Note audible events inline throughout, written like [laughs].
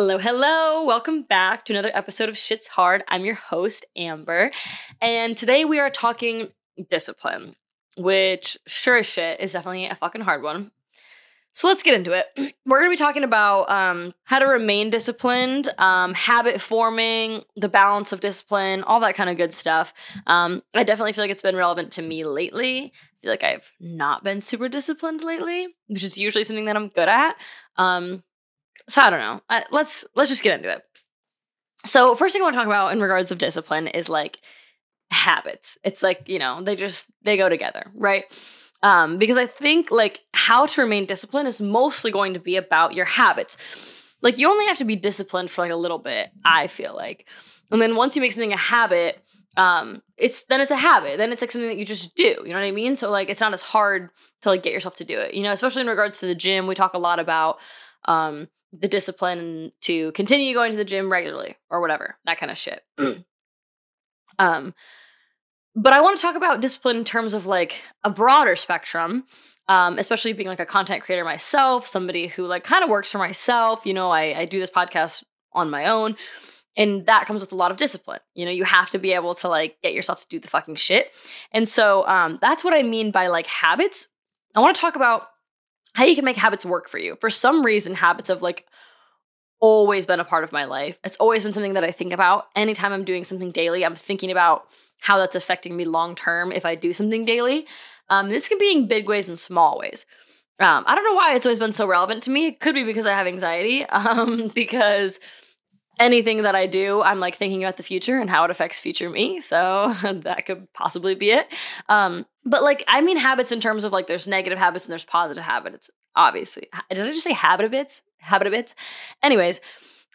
Hello, hello. Welcome back to another episode of Shit's Hard. I'm your host, Amber. And today we are talking discipline, which sure as shit is definitely a fucking hard one. So let's get into it. [clears throat] We're going to be talking about um, how to remain disciplined, um, habit forming, the balance of discipline, all that kind of good stuff. Um, I definitely feel like it's been relevant to me lately. I feel like I've not been super disciplined lately, which is usually something that I'm good at. Um, so I don't know. I, let's let's just get into it. So first thing I want to talk about in regards of discipline is like habits. It's like you know they just they go together, right? Um, because I think like how to remain disciplined is mostly going to be about your habits. Like you only have to be disciplined for like a little bit. I feel like, and then once you make something a habit, um, it's then it's a habit. Then it's like something that you just do. You know what I mean? So like it's not as hard to like get yourself to do it. You know, especially in regards to the gym, we talk a lot about um the discipline to continue going to the gym regularly or whatever, that kind of shit. um, but I want to talk about discipline in terms of like a broader spectrum, um, especially being like a content creator myself, somebody who like kind of works for myself. You know, I, I do this podcast on my own, and that comes with a lot of discipline. You know, you have to be able to like get yourself to do the fucking shit. And so um, that's what I mean by like habits. I want to talk about how you can make habits work for you. For some reason, habits have like always been a part of my life. It's always been something that I think about. Anytime I'm doing something daily, I'm thinking about how that's affecting me long term if I do something daily. Um, this can be in big ways and small ways. Um, I don't know why it's always been so relevant to me. It could be because I have anxiety, [laughs] um, because anything that I do, I'm like thinking about the future and how it affects future me. So [laughs] that could possibly be it. Um, but like, I mean, habits in terms of like there's negative habits and there's positive habits, obviously. Did I just say habit habits? Habits? Anyways,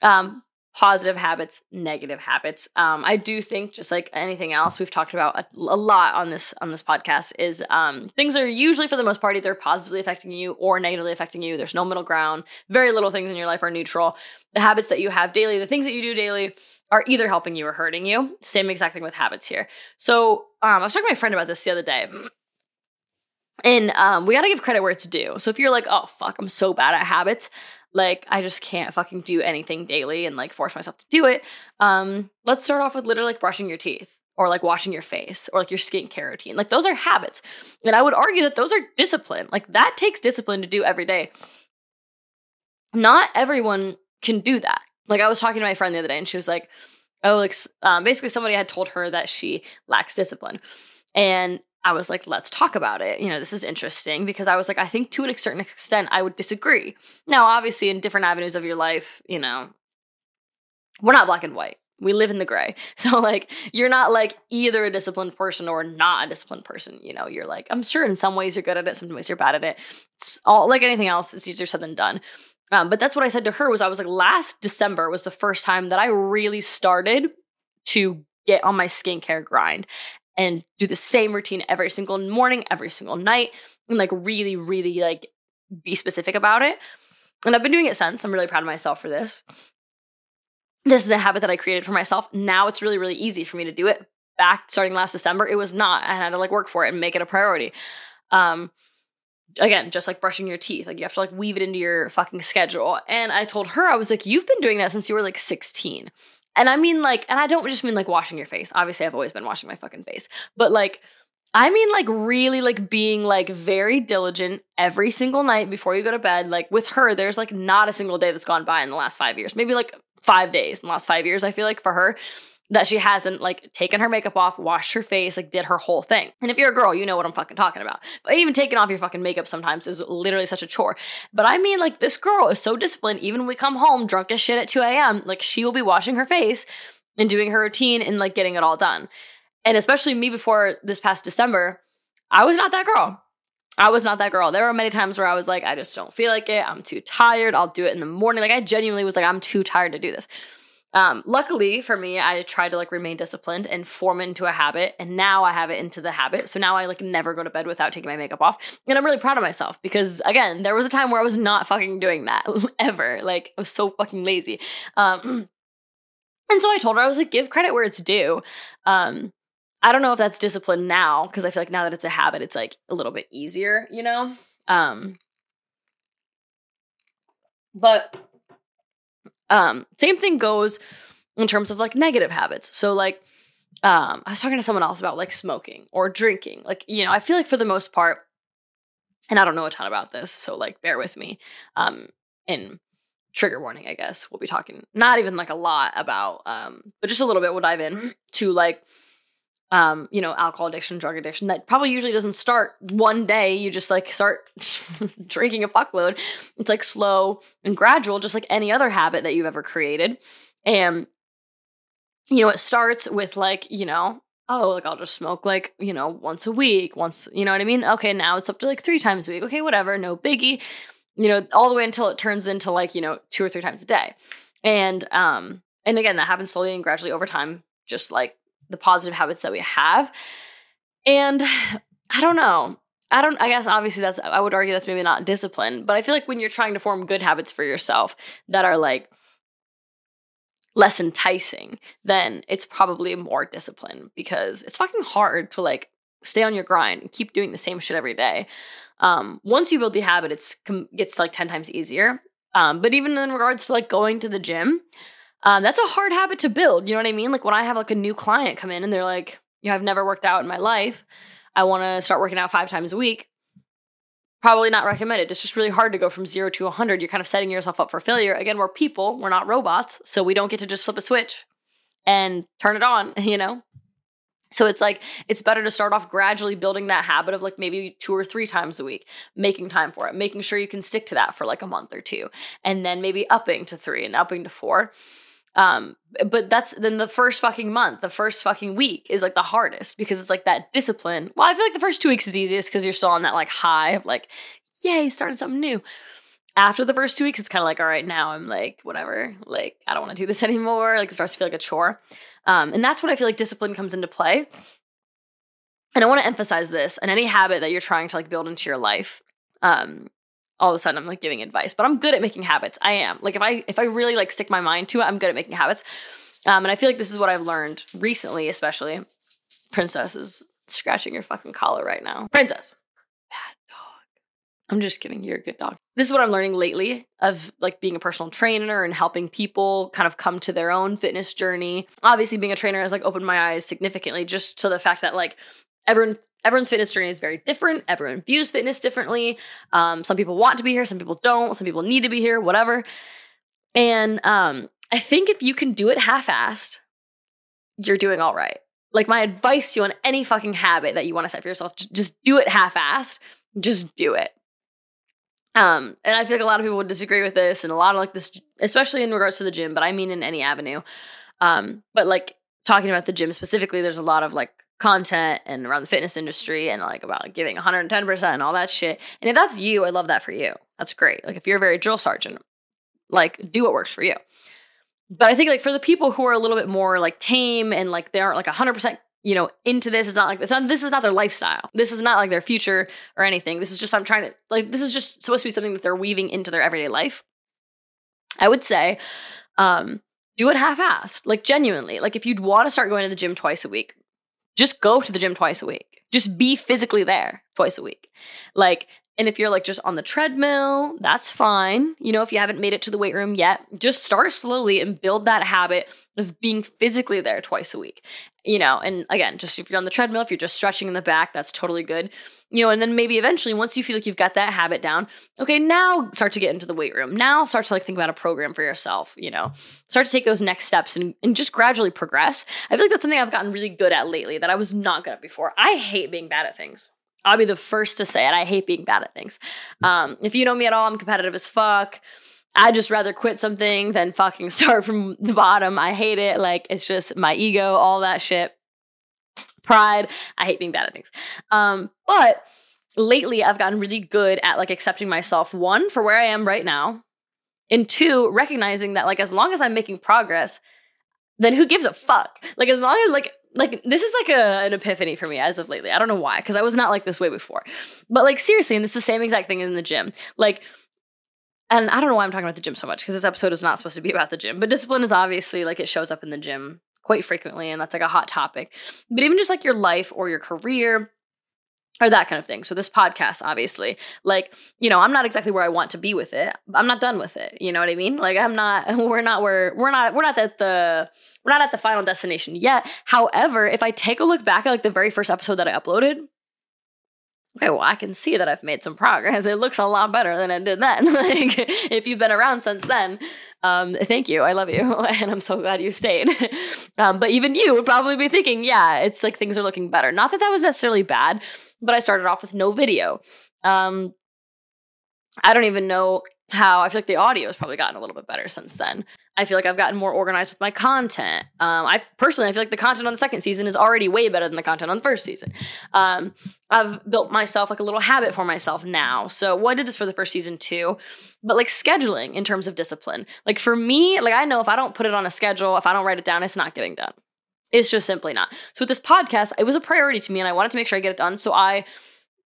um, positive habits, negative habits. Um, I do think, just like anything else we've talked about a, a lot on this on this podcast, is um, things are usually for the most part either positively affecting you or negatively affecting you. There's no middle ground. Very little things in your life are neutral. The habits that you have daily, the things that you do daily, are either helping you or hurting you. Same exact thing with habits here. So um, I was talking to my friend about this the other day. And um, we got to give credit where it's due. So if you're like, oh, fuck, I'm so bad at habits, like I just can't fucking do anything daily and like force myself to do it. Um, let's start off with literally like brushing your teeth or like washing your face or like your skincare routine. Like those are habits. And I would argue that those are discipline. Like that takes discipline to do every day. Not everyone can do that. Like I was talking to my friend the other day and she was like, oh, like um, basically somebody had told her that she lacks discipline. And I was like, let's talk about it. You know, this is interesting because I was like, I think to a certain extent, I would disagree. Now, obviously, in different avenues of your life, you know, we're not black and white. We live in the gray. [laughs] So, like, you're not like either a disciplined person or not a disciplined person. You know, you're like, I'm sure in some ways you're good at it, some ways you're bad at it. It's all like anything else, it's easier said than done. Um, but that's what I said to her was I was like, last December was the first time that I really started to get on my skincare grind and do the same routine every single morning, every single night, and like really, really like be specific about it. And I've been doing it since. I'm really proud of myself for this. This is a habit that I created for myself. Now it's really, really easy for me to do it. Back starting last December, it was not. I had to like work for it and make it a priority. Um, again, just like brushing your teeth, like you have to like weave it into your fucking schedule. And I told her, I was like, you've been doing that since you were like 16. And I mean like, and I don't just mean like washing your face. Obviously, I've always been washing my fucking face. But like, I mean like really like being like very diligent every single night before you go to bed. Like with her, there's like not a single day that's gone by in the last five years. Maybe like five days in the last five years, I feel like for her that she hasn't like taken her makeup off, washed her face, like did her whole thing. And if you're a girl, you know what I'm fucking talking about. But even taking off your fucking makeup sometimes is literally such a chore. But I mean, like, this girl is so disciplined. Even when we come home drunk as shit at 2 a.m., like, she will be washing her face and doing her routine and like getting it all done. And especially me before this past December, I was not that girl. I was not that girl. There were many times where I was like, I just don't feel like it. I'm too tired. I'll do it in the morning. Like, I genuinely was like, I'm too tired to do this. Um, luckily for me, I tried to like remain disciplined and form it into a habit, and now I have it into the habit. So now I like never go to bed without taking my makeup off, and I'm really proud of myself because again, there was a time where I was not fucking doing that [laughs] ever. Like I was so fucking lazy. Um, [clears throat] and so I told her I was like, give credit where it's due. Um, I don't know if that's discipline now because I feel like now that it's a habit, it's like a little bit easier, you know. Um, but Um, same thing goes in terms of like negative habits. So like um, I was talking to someone else about like smoking or drinking. Like, you know, I feel like for the most part, and I don't know a ton about this, so like bear with me. Um, in trigger warning, I guess we'll be talking not even like a lot about, um, but just a little bit. We'll dive in to like, um, you know, alcohol addiction, drug addiction. That probably usually doesn't start one day. You just like start [laughs] drinking a fuckload. It's like slow and gradual, just like any other habit that you've ever created. And you know, it starts with like, you know, oh, like I'll just smoke like, you know, once a week, once, you know what I mean? Okay, now it's up to like three times a week. Okay, whatever, no biggie. You know, all the way until it turns into like, you know, two or three times a day. And um, and again, that happens slowly and gradually over time, just like the positive habits that we have. And I don't know. I don't I guess obviously that's I would argue that's maybe not discipline, but I feel like when you're trying to form good habits for yourself that are like less enticing, then it's probably more discipline because it's fucking hard to like stay on your grind and keep doing the same shit every day. Um, once you build the habit, it's gets like ten times easier. Um, but even in regards to like going to the gym, um, that's a hard habit to build. You know what I mean? Like when I have like a new client come in and they're like, you know, I've never worked out in my life. I want to start working out five times a week probably not recommended. It's just really hard to go from zero to 100. You're kind of setting yourself up for failure. Again, we're people, we're not robots. So we don't get to just flip a switch and turn it on, [laughs] you know? So it's like, it's better to start off gradually building that habit of like maybe two or three times a week, making time for it, making sure you can stick to that for like a month or two, and then maybe upping to three and upping to four. Um, but that's then the first fucking month, the first fucking week is like the hardest because it's like that discipline. Well, I feel like the first two weeks is easiest because you're still on that like high of like, yay, starting something new. After the first two weeks, it's kind of like, all right, now I'm like, whatever, like, I don't want to do this [laughs] anymore. Like, it starts to feel like a chore. Um, and that's when I feel like discipline comes into play. And I want to emphasize this and any habit that you're trying to like build into your life. Um, all of a sudden I'm like giving advice, but I'm good at making habits. I am. Like if I if I really like stick my mind to it, I'm good at making habits. Um, and I feel like this is what I've learned recently, especially. Princess is scratching your fucking collar right now. Princess. Bad dog. I'm just kidding. You're a good dog. This is what I'm learning lately of like being a personal trainer and helping people kind of come to their own fitness journey. Obviously, being a trainer has like opened my eyes significantly just to the fact that like everyone everyone's fitness journey is very different. Everyone views fitness differently. Um, some people want to be here, some people don't. Some people need to be here, whatever. And um, I think if you can do it half-assed, you're doing all right. Like my advice to you on any fucking habit that you want to set for yourself, just, just do it half-assed. Just do it. Um, and I feel like a lot of people would disagree with this, and a lot of like this, especially in regards to the gym, but I mean in any avenue. Um, but like talking about the gym specifically, there's a lot of like content and around the fitness industry and like about giving 110% and all that shit. And if that's you, I love that for you. That's great. Like if you're a very drill sergeant, like do what works for you. But I think like for the people who are a little bit more like tame and like they aren't like 100% you know into this it's not like it's not this is not their lifestyle this is not like their future or anything this is just i'm trying to like this is just supposed to be something that they're weaving into their everyday life i would say um do it half-assed like genuinely like if you'd want to start going to the gym twice a week just go to the gym twice a week. Just be physically there twice a week. Like, and if you're like just on the treadmill, that's fine. You know, if you haven't made it to the weight room yet, just start slowly and build that habit of being physically there twice a week. You know, and again, just if you're on the treadmill, if you're just stretching in the back, that's totally good. You know, and then maybe eventually, once you feel like you've got that habit down, okay, now start to get into the weight room. Now start to like think about a program for yourself, you know, start to take those next steps and, and just gradually progress. I feel like that's something I've gotten really good at lately that I was not good at before. I hate being bad at things. I'll be the first to say it. I hate being bad at things. Um, if you know me at all, I'm competitive as fuck. I'd just rather quit something than fucking [laughs] start from the bottom. I hate it. Like, it's just my ego, all that shit. Pride. I hate being bad at things. Um, but lately, I've gotten really good at like accepting myself, one, for where I am right now, and two, recognizing that like as long as I'm making progress, then who gives a fuck? Like, as long as like, like this is like a, an epiphany for me as of lately. I don't know why, because I was not like this way before. But like seriously, and it's the same exact thing as in the gym. Like and I don't know why I'm talking about the gym so much because this episode is not supposed to be about the gym, but discipline is obviously like it shows up in the gym quite frequently, and that's like a hot topic. But even just like your life or your career, or that kind of thing. So this podcast, obviously, like, you know, I'm not exactly where I want to be with it. I'm not done with it. You know what I mean? Like I'm not, [laughs] we're not where, we're not, we're not at the, we're not at the final destination yet. However, if I take a look back at like the very first episode that I uploaded, okay, well, I can see that I've made some progress. It looks a lot better than it did then. [laughs] like, if you've been around since then, um, thank you. I love you. [laughs] And I'm so glad you stayed. [laughs] um, but even you would probably be thinking, yeah, it's like things are looking better. Not that that was necessarily bad, but I started off with no video. Um, I don't even know how I feel like the audio has probably gotten a little bit better since then. I feel like I've gotten more organized with my content. Um, I personally, I feel like the content on the second season is already way better than the content on the first season. Um, I've built myself like a little habit for myself now. So, well, I did this for the first season too, but like scheduling in terms of discipline. Like for me, like I know if I don't put it on a schedule, if I don't write it down, it's not getting done. It's just simply not. So with this podcast, it was a priority to me and I wanted to make sure I get it done. So I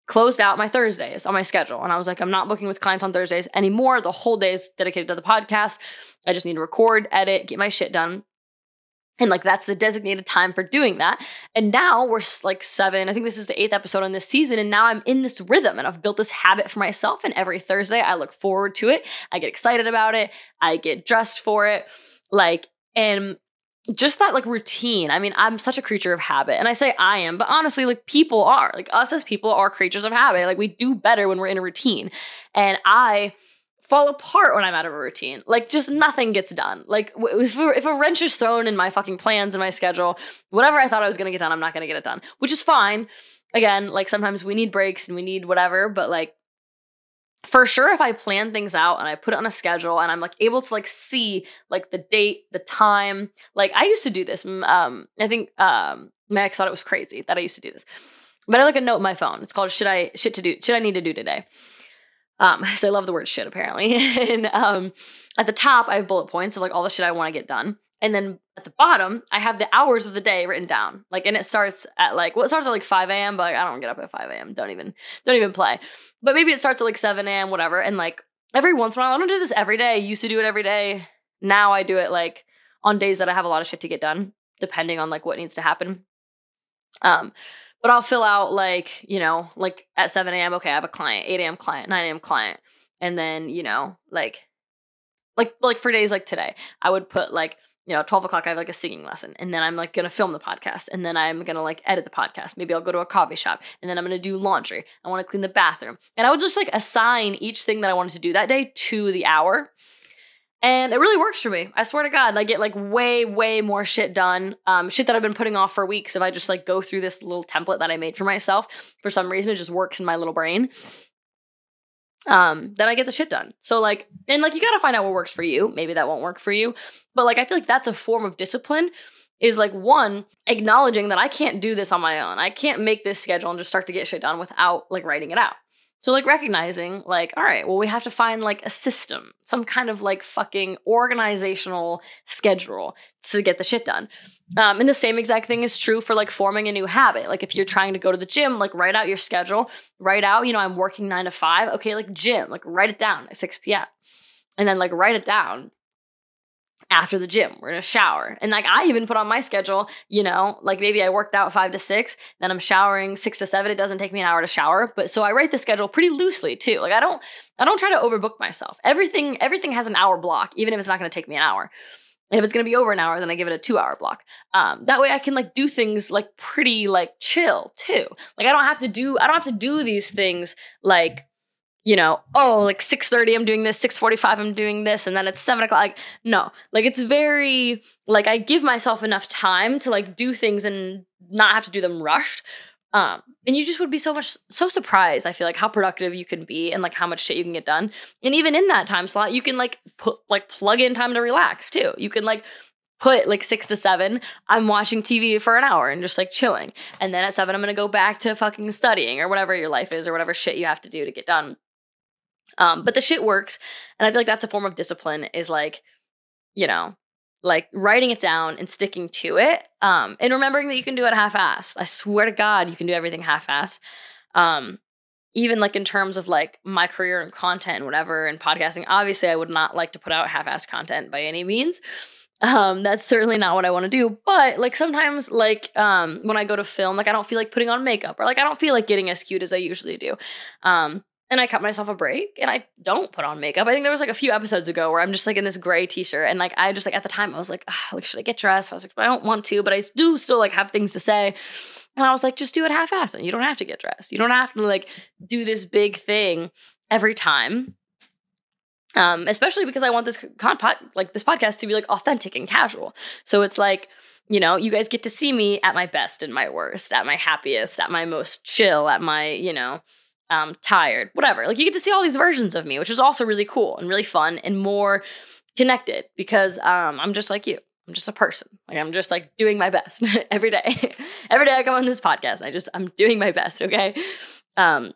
closed out my Thursdays on my schedule. And I was like, I'm not booking with clients on Thursdays anymore. The whole day is dedicated to the podcast. I just need to record, edit, get my shit done. And like that's the designated time for doing that. And now we're like seven, I think this is the eighth episode on this season. And now I'm in this rhythm and I've built this habit for myself. And every Thursday I look forward to it. I get excited about it. I get dressed for it. Like, and just that like routine. I mean, I'm such a creature of habit. And I say I am, but honestly, like people are. Like us as people are creatures of habit. Like we do better when we're in a routine. And I fall apart when I'm out of a routine. Like just nothing gets done. Like if, if a wrench is thrown in my fucking plans and my schedule, whatever I thought I was going to get done, I'm not going to get it done, which is fine. Again, like sometimes we need breaks and we need whatever, but like for sure if i plan things out and i put it on a schedule and i'm like able to like see like the date the time like i used to do this um i think um max thought it was crazy that i used to do this. But i like a note in my phone. It's called should i shit to do should i need to do today? Um [laughs] so i love the word shit apparently. [laughs] And um at the top i have bullet points of like all the shit i want to get done and then at the bottom, I have the hours of the day written down. Like, and it starts at like, well, it starts at like 5 a.m., but like, I don't get up at 5 a.m. Don't even, don't even play. But maybe it starts at like 7 a.m., whatever. And like every once in a while, I don't do this every day. I used to do it every day. Now I do it like on days that I have a lot of shit to get done, depending on like what needs to happen. Um, but I'll fill out like, you know, like at 7 a.m., okay, I have a client, 8 a.m. client, 9 a.m. client. And then, you know, like, like, like for days like today, I would put like, you know, 12 o'clock, I have like a singing lesson. And then I'm like going to film the podcast. And then I'm going to like edit the podcast. Maybe I'll go to a coffee shop. And then I'm going to do laundry. I want to clean the bathroom. And I would just like assign each thing that I wanted to do that day to the hour. And it really works for me. I swear to God, I get like way, way more shit done. Um, shit that I've been putting off for weeks. If I just like go through this little template that I made for myself, for some reason, it just works in my little brain um, then I get the shit done. So like, and like you gotta find out what works for you. Maybe that won't work for you. But like I feel like that's a form of discipline is like one, acknowledging that I can't do this on my own. I can't make this schedule and just start to get shit done without like writing it out. So like recognizing like, all right, well, we have to find like a system, some kind of like fucking organizational schedule to get the shit done. Um, and the same exact thing is true for like forming a new habit. Like if you're trying to go to the gym, like write out your schedule, write out, you know, I'm working nine to five. Okay, like gym, like write it down at 6 p.m. And then like write it down after the gym. We're gonna shower. And like I even put on my schedule, you know, like maybe I worked out five to six, then I'm showering six to seven. It doesn't take me an hour to shower. But so I write the schedule pretty loosely too. Like I don't I don't try to overbook myself. Everything, everything has an hour block, even if it's not gonna take me an hour. And if it's gonna be over an hour, then I give it a two hour block. Um, that way I can like do things like pretty like chill too. Like I don't have to do I don't have to do these things like you know, oh, like 6:30 I'm doing this, 6:45 I'm doing this, and then it's seven o'clock. Like, no. Like it's very like I give myself enough time to like do things and not have to do them rushed. Um, and you just would be so much so surprised, I feel like, how productive you can be and like how much shit you can get done. And even in that time slot, you can like put like plug in time to relax too. You can like put like six to seven, I'm watching TV for an hour and just like chilling. And then at seven, I'm gonna go back to fucking studying or whatever your life is or whatever shit you have to do to get done. Um, but the shit works. And I feel like that's a form of discipline is like, you know, like writing it down and sticking to it um, and remembering that you can do it half-assed i swear to god you can do everything half-assed um, even like in terms of like my career and content and whatever and podcasting obviously i would not like to put out half-assed content by any means Um, that's certainly not what I want to do. But like sometimes, like um, when I go to film, like I don't feel like putting on makeup or like I don't feel like getting as cute as I usually do. Um, and I cut myself a break and I don't put on makeup. I think there was like a few episodes ago where I'm just like in this gray t-shirt and like I just like at the time I was like, ah, like should I get dressed? I was like, I don't want to, but I do still like have things to say. And I was like, just do it half-assed and you don't have to get dressed. You don't have to like do this big thing every time. Um, especially because I want this con pod, like this podcast to be like authentic and casual. So it's like, you know, you guys get to see me at my best and my worst, at my happiest, at my most chill, at my, you know, um, tired, whatever. Like you get to see all these versions of me, which is also really cool and really fun and more connected because um, I'm just like you. I'm just a person. Like I'm just like doing my best [laughs] every day. [laughs] every day I come on this podcast. I just I'm doing my best. Okay. Um.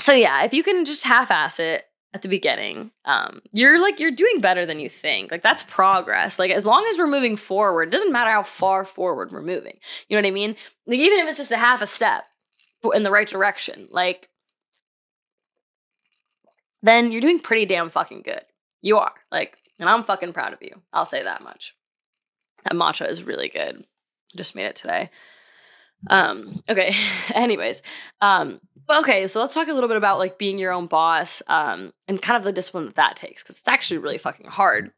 So yeah, if you can just half-ass it at the beginning, um, you're like you're doing better than you think. Like that's progress. Like as long as we're moving forward, it doesn't matter how far forward we're moving. You know what I mean? Like even if it's just a half a step, in the right direction, like then you're doing pretty damn fucking good. You are. Like, and I'm fucking proud of you. I'll say that much. That matcha is really good. Just made it today. Um, okay. [laughs] Anyways, um, okay, so let's talk a little bit about like being your own boss, um, and kind of the discipline that that takes, because it's actually really fucking hard.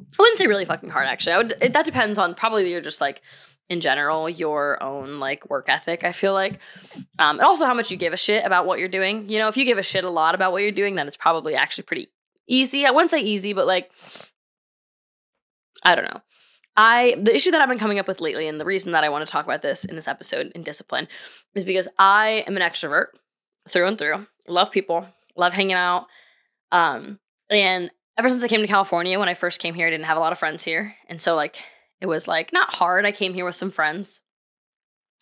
I wouldn't say really fucking hard, actually. I would. It, that depends on probably you're just like in general your own like work ethic i feel like. Um, and also how much you give a shit about what you're doing. You know if you give a shit a lot about what you're doing then it's probably actually pretty easy. I wouldn't say easy but like i don't know. I the issue that i've been coming up with lately and the reason that i want to talk about this in this episode in discipline is because i am an extrovert through and through. Love people love hanging out. Um and ever since i came to california when i first came here i didn't have a lot of friends here. And so like it was like not hard. I came here with some friends,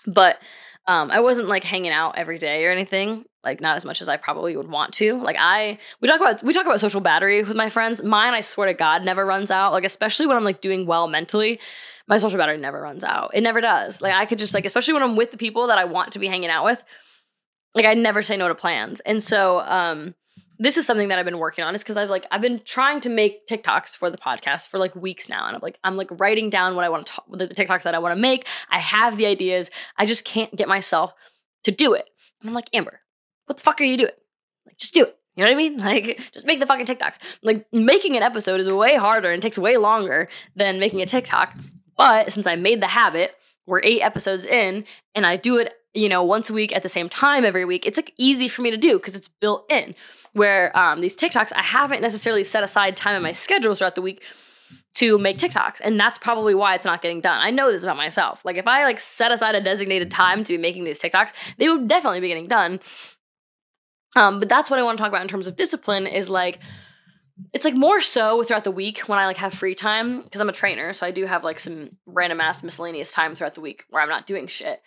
but um, I wasn't like hanging out every day or anything. Like not as much as I probably would want to. Like I, we talk about we talk about social battery with my friends. Mine, I swear to God, never runs out. Like especially when I'm like doing well mentally, my social battery never runs out. It never does. Like I could just like, especially when I'm with the people that I want to be hanging out with. Like I never say no to plans, and so um, this is something that I've been working on is because I've like I've been trying to make TikToks for the podcast for like weeks now, and I'm like I'm like writing down what I want to talk, the TikToks that I want to make. I have the ideas, I just can't get myself to do it. And I'm like Amber, what the fuck are you doing? Like just do it. You know what I mean? [laughs] Like just make the fucking TikToks. Like making an episode is way harder and takes way longer than making a TikTok. But since I made the habit, we're eight episodes in, and I do it you know once a week at the same time every week it's like easy for me to do because it's built in where um, these TikToks, I haven't necessarily set aside time in my schedule throughout the week to make TikToks. And that's probably why it's not getting done. I know this about myself. Like if I like set aside a designated time to be making these TikToks, they would definitely be getting done. Um, but that's what I want to talk about in terms of discipline is like it's like more so throughout the week when I like have free time because I'm a trainer, so I do have like some random ass miscellaneous time throughout the week where I'm not doing shit.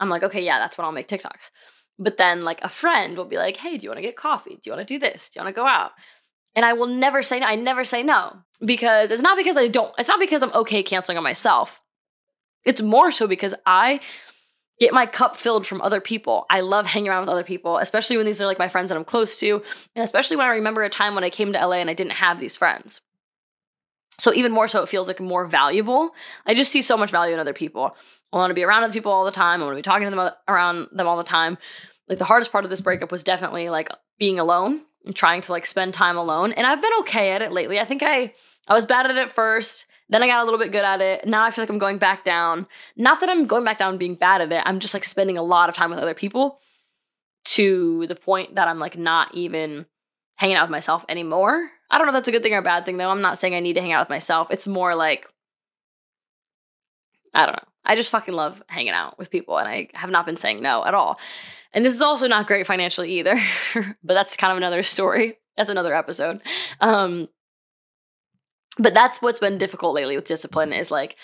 I'm like, okay, yeah, that's when I'll make TikToks. But then, like, a friend will be like, hey, do you want to get coffee? Do you want to do this? Do you want to go out? And I will never say no. I never say no because it's not because I don't, it's not because I'm okay canceling on myself. It's more so because I get my cup filled from other people. I love hanging around with other people, especially when these are like my friends that I'm close to, and especially when I remember a time when I came to LA and I didn't have these friends. So even more so, it feels like more valuable. I just see so much value in other people. I want to be around other people all the time. I want to be talking to them uh, around them all the time. Like the hardest part of this breakup was definitely like being alone and trying to like spend time alone. And I've been okay at it lately. I think I I was bad at it first. Then I got a little bit good at it. Now I feel like I'm going back down. Not that I'm going back down being bad at it. I'm just like spending a lot of time with other people to the point that I'm like not even hanging out with myself anymore. I don't know if that's a good thing or a bad thing though. I'm not saying I need to hang out with myself. It's more like I don't know. I just fucking love hanging out with people and I have not been saying no at all. And this is also not great financially either, [laughs] but that's kind of another story. That's another episode. Um, but that's what's been difficult lately with discipline is like,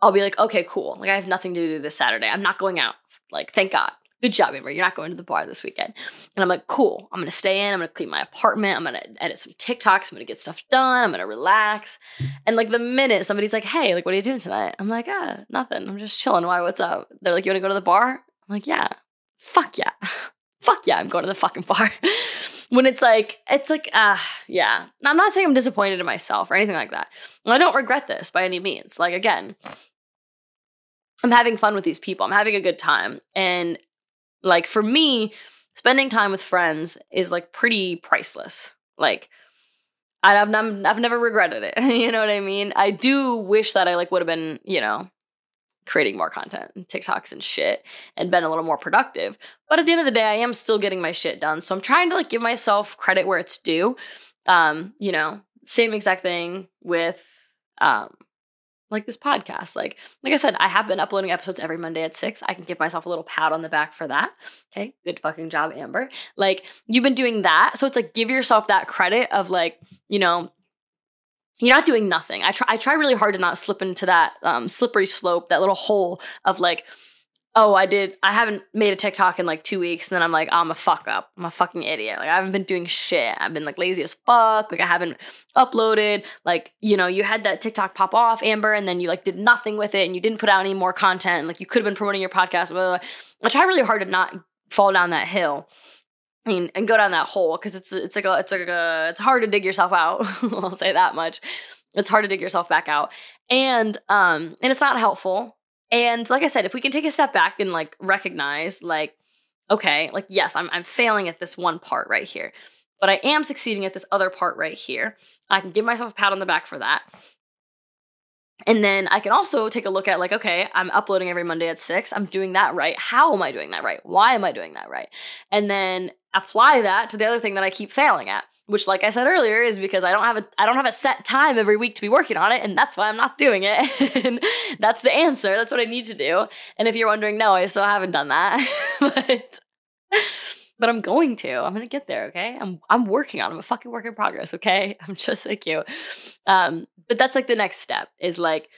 I'll be like, okay, cool. Like I have nothing to do this Saturday. I'm not going out. Like, thank God good job, Amber. You're not going to the bar this weekend. And I'm like, cool. I'm going to stay in. I'm going to clean my apartment. I'm going to edit some TikToks. I'm going to get stuff done. I'm going to relax. And like the minute somebody's like, hey, like, what are you doing tonight? I'm like, ah, nothing. I'm just chilling. Why? What's up? They're like, you want to go to the bar? I'm like, yeah. Fuck yeah. [laughs] Fuck yeah. I'm going to the fucking bar. [laughs] when it's like it's like ah uh, yeah i'm not saying i'm disappointed in myself or anything like that and i don't regret this by any means like again i'm having fun with these people i'm having a good time and like for me spending time with friends is like pretty priceless like I've, I've never regretted it [laughs] you know what i mean i do wish that i like would have been you know creating more content and TikToks and shit and been a little more productive. But at the end of the day, I am still getting my shit done. So I'm trying to like give myself credit where it's due. Um, you know, same exact thing with um like this podcast. Like like I said, I have been uploading episodes every Monday at 6. I can give myself a little pat on the back for that. Okay? Good fucking job, Amber. Like you've been doing that. So it's like give yourself that credit of like, you know, you're not doing nothing. I try I try really hard to not slip into that um, slippery slope, that little hole of like, oh, I did I haven't made a TikTok in like two weeks, and then I'm like, I'm a fuck up. I'm a fucking idiot. Like I haven't been doing shit. I've been like lazy as fuck. Like I haven't uploaded. Like, you know, you had that TikTok pop off, Amber, and then you like did nothing with it and you didn't put out any more content. Like you could have been promoting your podcast. Blah, blah, blah. I try really hard to not fall down that hill. I mean, and go down that hole because it's it's like a it's like a it's hard to dig yourself out. [laughs] I'll say that much. It's hard to dig yourself back out, and um, and it's not helpful. And like I said, if we can take a step back and like recognize, like, okay, like yes, I'm I'm failing at this one part right here, but I am succeeding at this other part right here. I can give myself a pat on the back for that. And then I can also take a look at like, okay, I'm uploading every Monday at six. I'm doing that right. How am I doing that right? Why am I doing that right? And then apply that to the other thing that I keep failing at, which, like I said earlier, is because I don't have a I don't have a set time every week to be working on it, and that's why I'm not doing it. [laughs] and that's the answer. That's what I need to do. And if you're wondering, no, I still haven't done that, [laughs] but but I'm going to. I'm gonna get there. Okay. I'm I'm working on. It. I'm a fucking work in progress. Okay. [laughs] I'm just like you. Um, but that's like the next step is like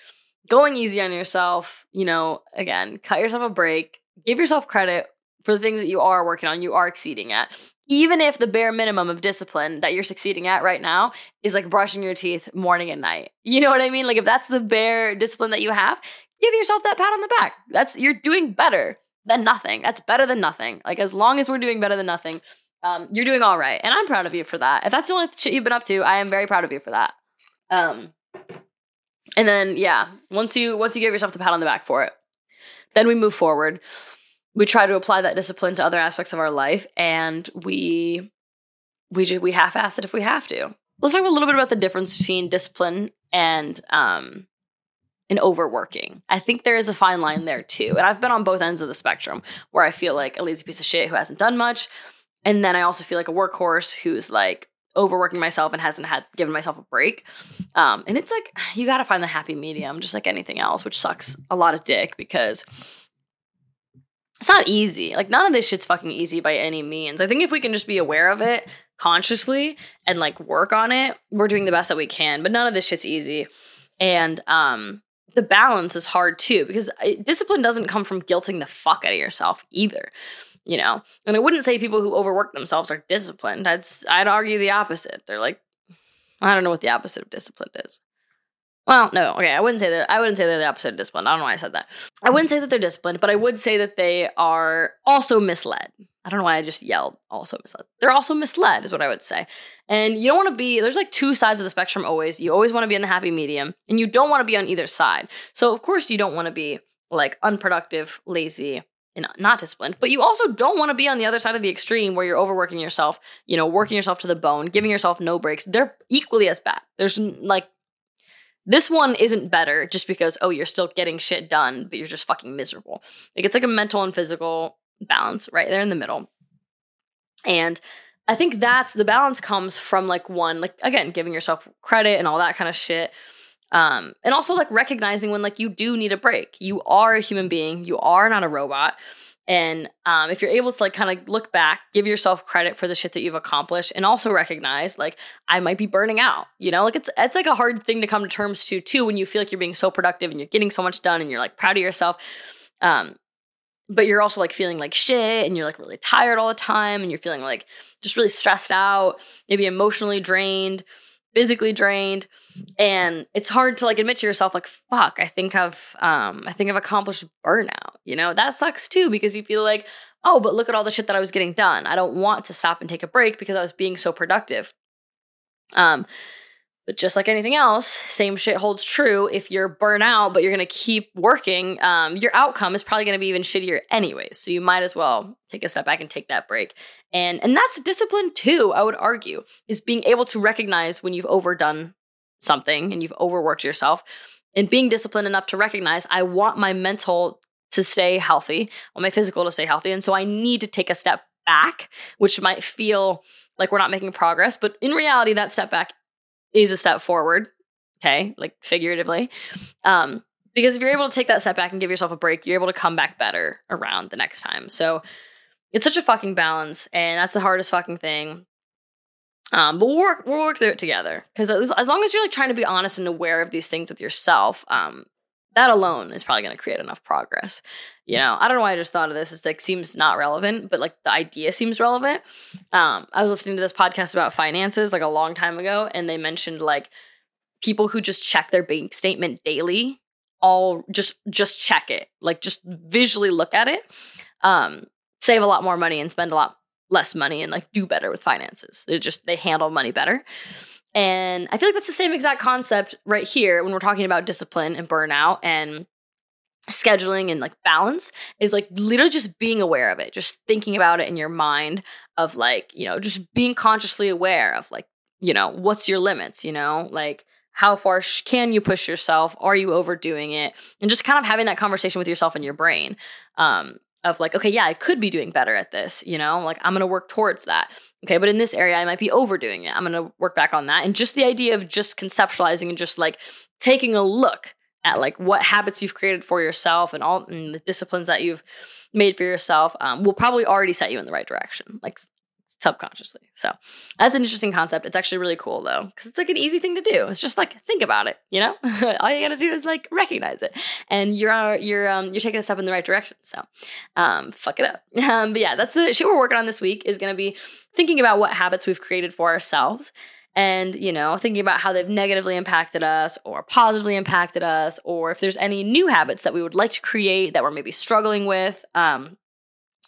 going easy on yourself. You know, again, cut yourself a break. Give yourself credit for the things that you are working on. You are exceeding at. Even if the bare minimum of discipline that you're succeeding at right now is like brushing your teeth morning and night. [laughs] You know what I mean? Like if that's the bare discipline that you have, give yourself that pat on the back. That's you're doing better than nothing. That's better than nothing. Like as long as we're doing better than nothing, um, you're doing all right. And I'm proud of you for that. If that's the only shit you've been up to, I am very proud of you for that. Um, and then yeah, once you once you give yourself the pat on the back for it, then we move forward. We try to apply that discipline to other aspects of our life, and we we just we half-ass it if we have to. Let's talk a little bit about the difference between discipline and um, and overworking. I think there is a fine line there too. And I've been on both ends of the spectrum where I feel like a lazy piece of shit who hasn't done much. And then I also feel like a workhorse who's like overworking myself and hasn't had given myself a break. Um, and it's like you got to find the happy medium, just like anything else, which sucks a lot of dick because it's not easy. Like none of this shit's fucking easy by any means. I think if we can just be aware of it consciously and like work on it, we're doing the best that we can. But none of this shit's easy. And um the balance is hard too because uh, discipline doesn't come from guilting the fuck out of yourself either you know? And i wouldn't say people who overwork themselves are disciplined. I'd i'd argue the opposite. They're like i don't know what the opposite of discipline is. Well no okay i wouldn't say that i wouldn't say they're the opposite of discipline. I don't know why i said that. I wouldn't say that they're disciplined but i would say that they are also misled I don't know why I just yelled also misled. They're also misled, is what I would say. And you don't want to be, there's like two sides of the spectrum always. You always want to be in the happy medium, and you don't want to be on either side. So, of course, you don't want to be like unproductive, lazy, and not disciplined, but you also don't want to be on the other side of the extreme where you're overworking yourself, you know, working yourself to the bone, giving yourself no breaks. They're equally as bad. There's like, this one isn't better just because, oh, you're still getting shit done, but you're just fucking miserable. Like, it's like a mental and physical balance right there in the middle. And I think that's the balance comes from like one, like again, giving yourself credit and all that kind of shit. Um, and also like recognizing when like you do need a break. You are a human being, you are not a robot. And um, if you're able to like kind of look back, give yourself credit for the shit that you've accomplished, and also recognize like I might be burning out. You know, like it's it's like a hard thing to come to terms to too when you feel like you're being so productive and you're getting so much done and you're like proud of yourself. Um, but you're also like feeling like shit and you're like really tired all the time and you're feeling like just really stressed out, maybe emotionally drained, physically drained. And it's hard to like admit to yourself, like, fuck, I think I've um I think I've accomplished burnout. You know, that sucks too, because you feel like, oh, but look at all the shit that I was getting done. I don't want to stop and take a break because I was being so productive. Um, but just like anything else, same shit holds true. If you're burnt out, but you're gonna keep working, um, your outcome is probably gonna be even shittier anyways. So you might as well take a step back and take that break. And and that's discipline too, I would argue, is being able to recognize when you've overdone something and you've overworked yourself and being disciplined enough to recognize I want my mental to stay healthy, I want my physical to stay healthy. And so I need to take a step back, which might feel like we're not making progress. But in reality, that step back is a step forward. Okay. Like figuratively. Um, because if you're able to take that step back and give yourself a break, you're able to come back better around the next time. So it's such a fucking balance. And that's the hardest fucking thing. Um, but we'll work, we'll work through it together. Because as, as long as you're like trying to be honest and aware of these things with yourself, um, that alone is probably going to create enough progress. You know, I don't know why I just thought of this. It's like seems not relevant, but like the idea seems relevant. Um, I was listening to this podcast about finances like a long time ago, and they mentioned like people who just check their bank statement daily, all just just check it, like just visually look at it, um, save a lot more money and spend a lot less money and like do better with finances. They just they handle money better. And I feel like that's the same exact concept right here when we're talking about discipline and burnout and scheduling and like balance is like literally just being aware of it, just thinking about it in your mind of like, you know, just being consciously aware of like, you know, what's your limits, you know, like how far sh- can you push yourself? Are you overdoing it? And just kind of having that conversation with yourself in your brain. Um, of like, okay, yeah, I could be doing better at this, you know, like I'm gonna work towards that. Okay, but in this area, I might be overdoing it. I'm gonna work back on that. And just the idea of just conceptualizing and just like taking a look at like what habits you've created for yourself and all and the disciplines that you've made for yourself um, will probably already set you in the right direction. Like subconsciously. So that's an interesting concept. It's actually really cool though, because it's like an easy thing to do. It's just like think about it, you know? [laughs] All you gotta do is like recognize it. And you're you're um you're taking a step in the right direction. So um fuck it up. [laughs] Um, but yeah, that's the shit we're working on this week is gonna be thinking about what habits we've created for ourselves and you know thinking about how they've negatively impacted us or positively impacted us or if there's any new habits that we would like to create that we're maybe struggling with um,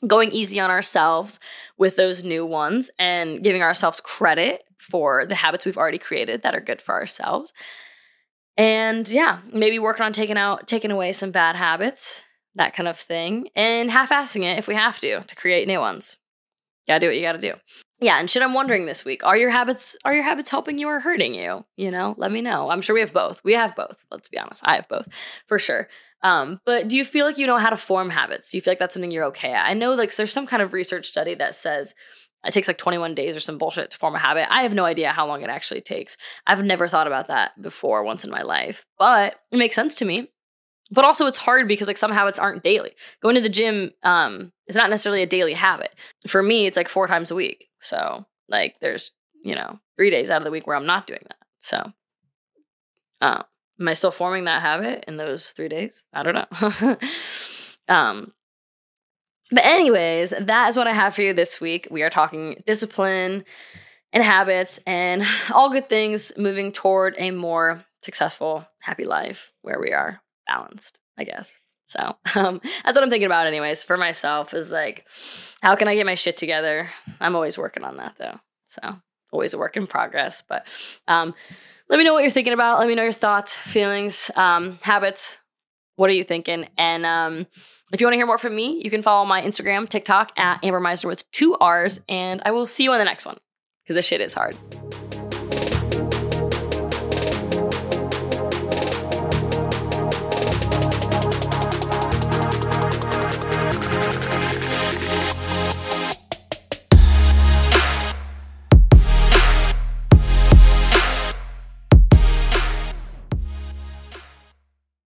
going easy on ourselves with those new ones and giving ourselves credit for the habits we've already created that are good for ourselves. And yeah, maybe working on taking out taking away some bad habits, that kind of thing, and half-assing it if we have to to create new ones. Gotta do what you gotta do. Yeah, and shit I'm wondering this week, are your habits are your habits helping you or hurting you? You know, let me know. I'm sure we have both. We have both. Let's be honest. I have both for sure. Um, but do you feel like you know how to form habits? Do you feel like that's something you're okay at? I know like there's some kind of research study that says it takes like 21 days or some bullshit to form a habit. I have no idea how long it actually takes. I've never thought about that before once in my life, but it makes sense to me. But also it's hard because like some habits aren't daily. Going to the gym um is not necessarily a daily habit. For me, it's like four times a week. So like there's, you know, three days out of the week where I'm not doing that. So um Am I still forming that habit in those three days? I don't know. [laughs] um, but, anyways, that is what I have for you this week. We are talking discipline and habits and [sighs] all good things moving toward a more successful, happy life where we are balanced, I guess. So [laughs] um, that's what I'm thinking about, anyways, for myself is like, how can I get my shit together? I'm always working on that though. So always a work in progress. But um, let me know what you're thinking about. Let me know your thoughts, feelings, um, habits. What are you thinking? And um, if you want to hear more from me, you can follow my Instagram, TikTok at Amber Meisner with two R's. And I will see you on the next one because this shit is hard.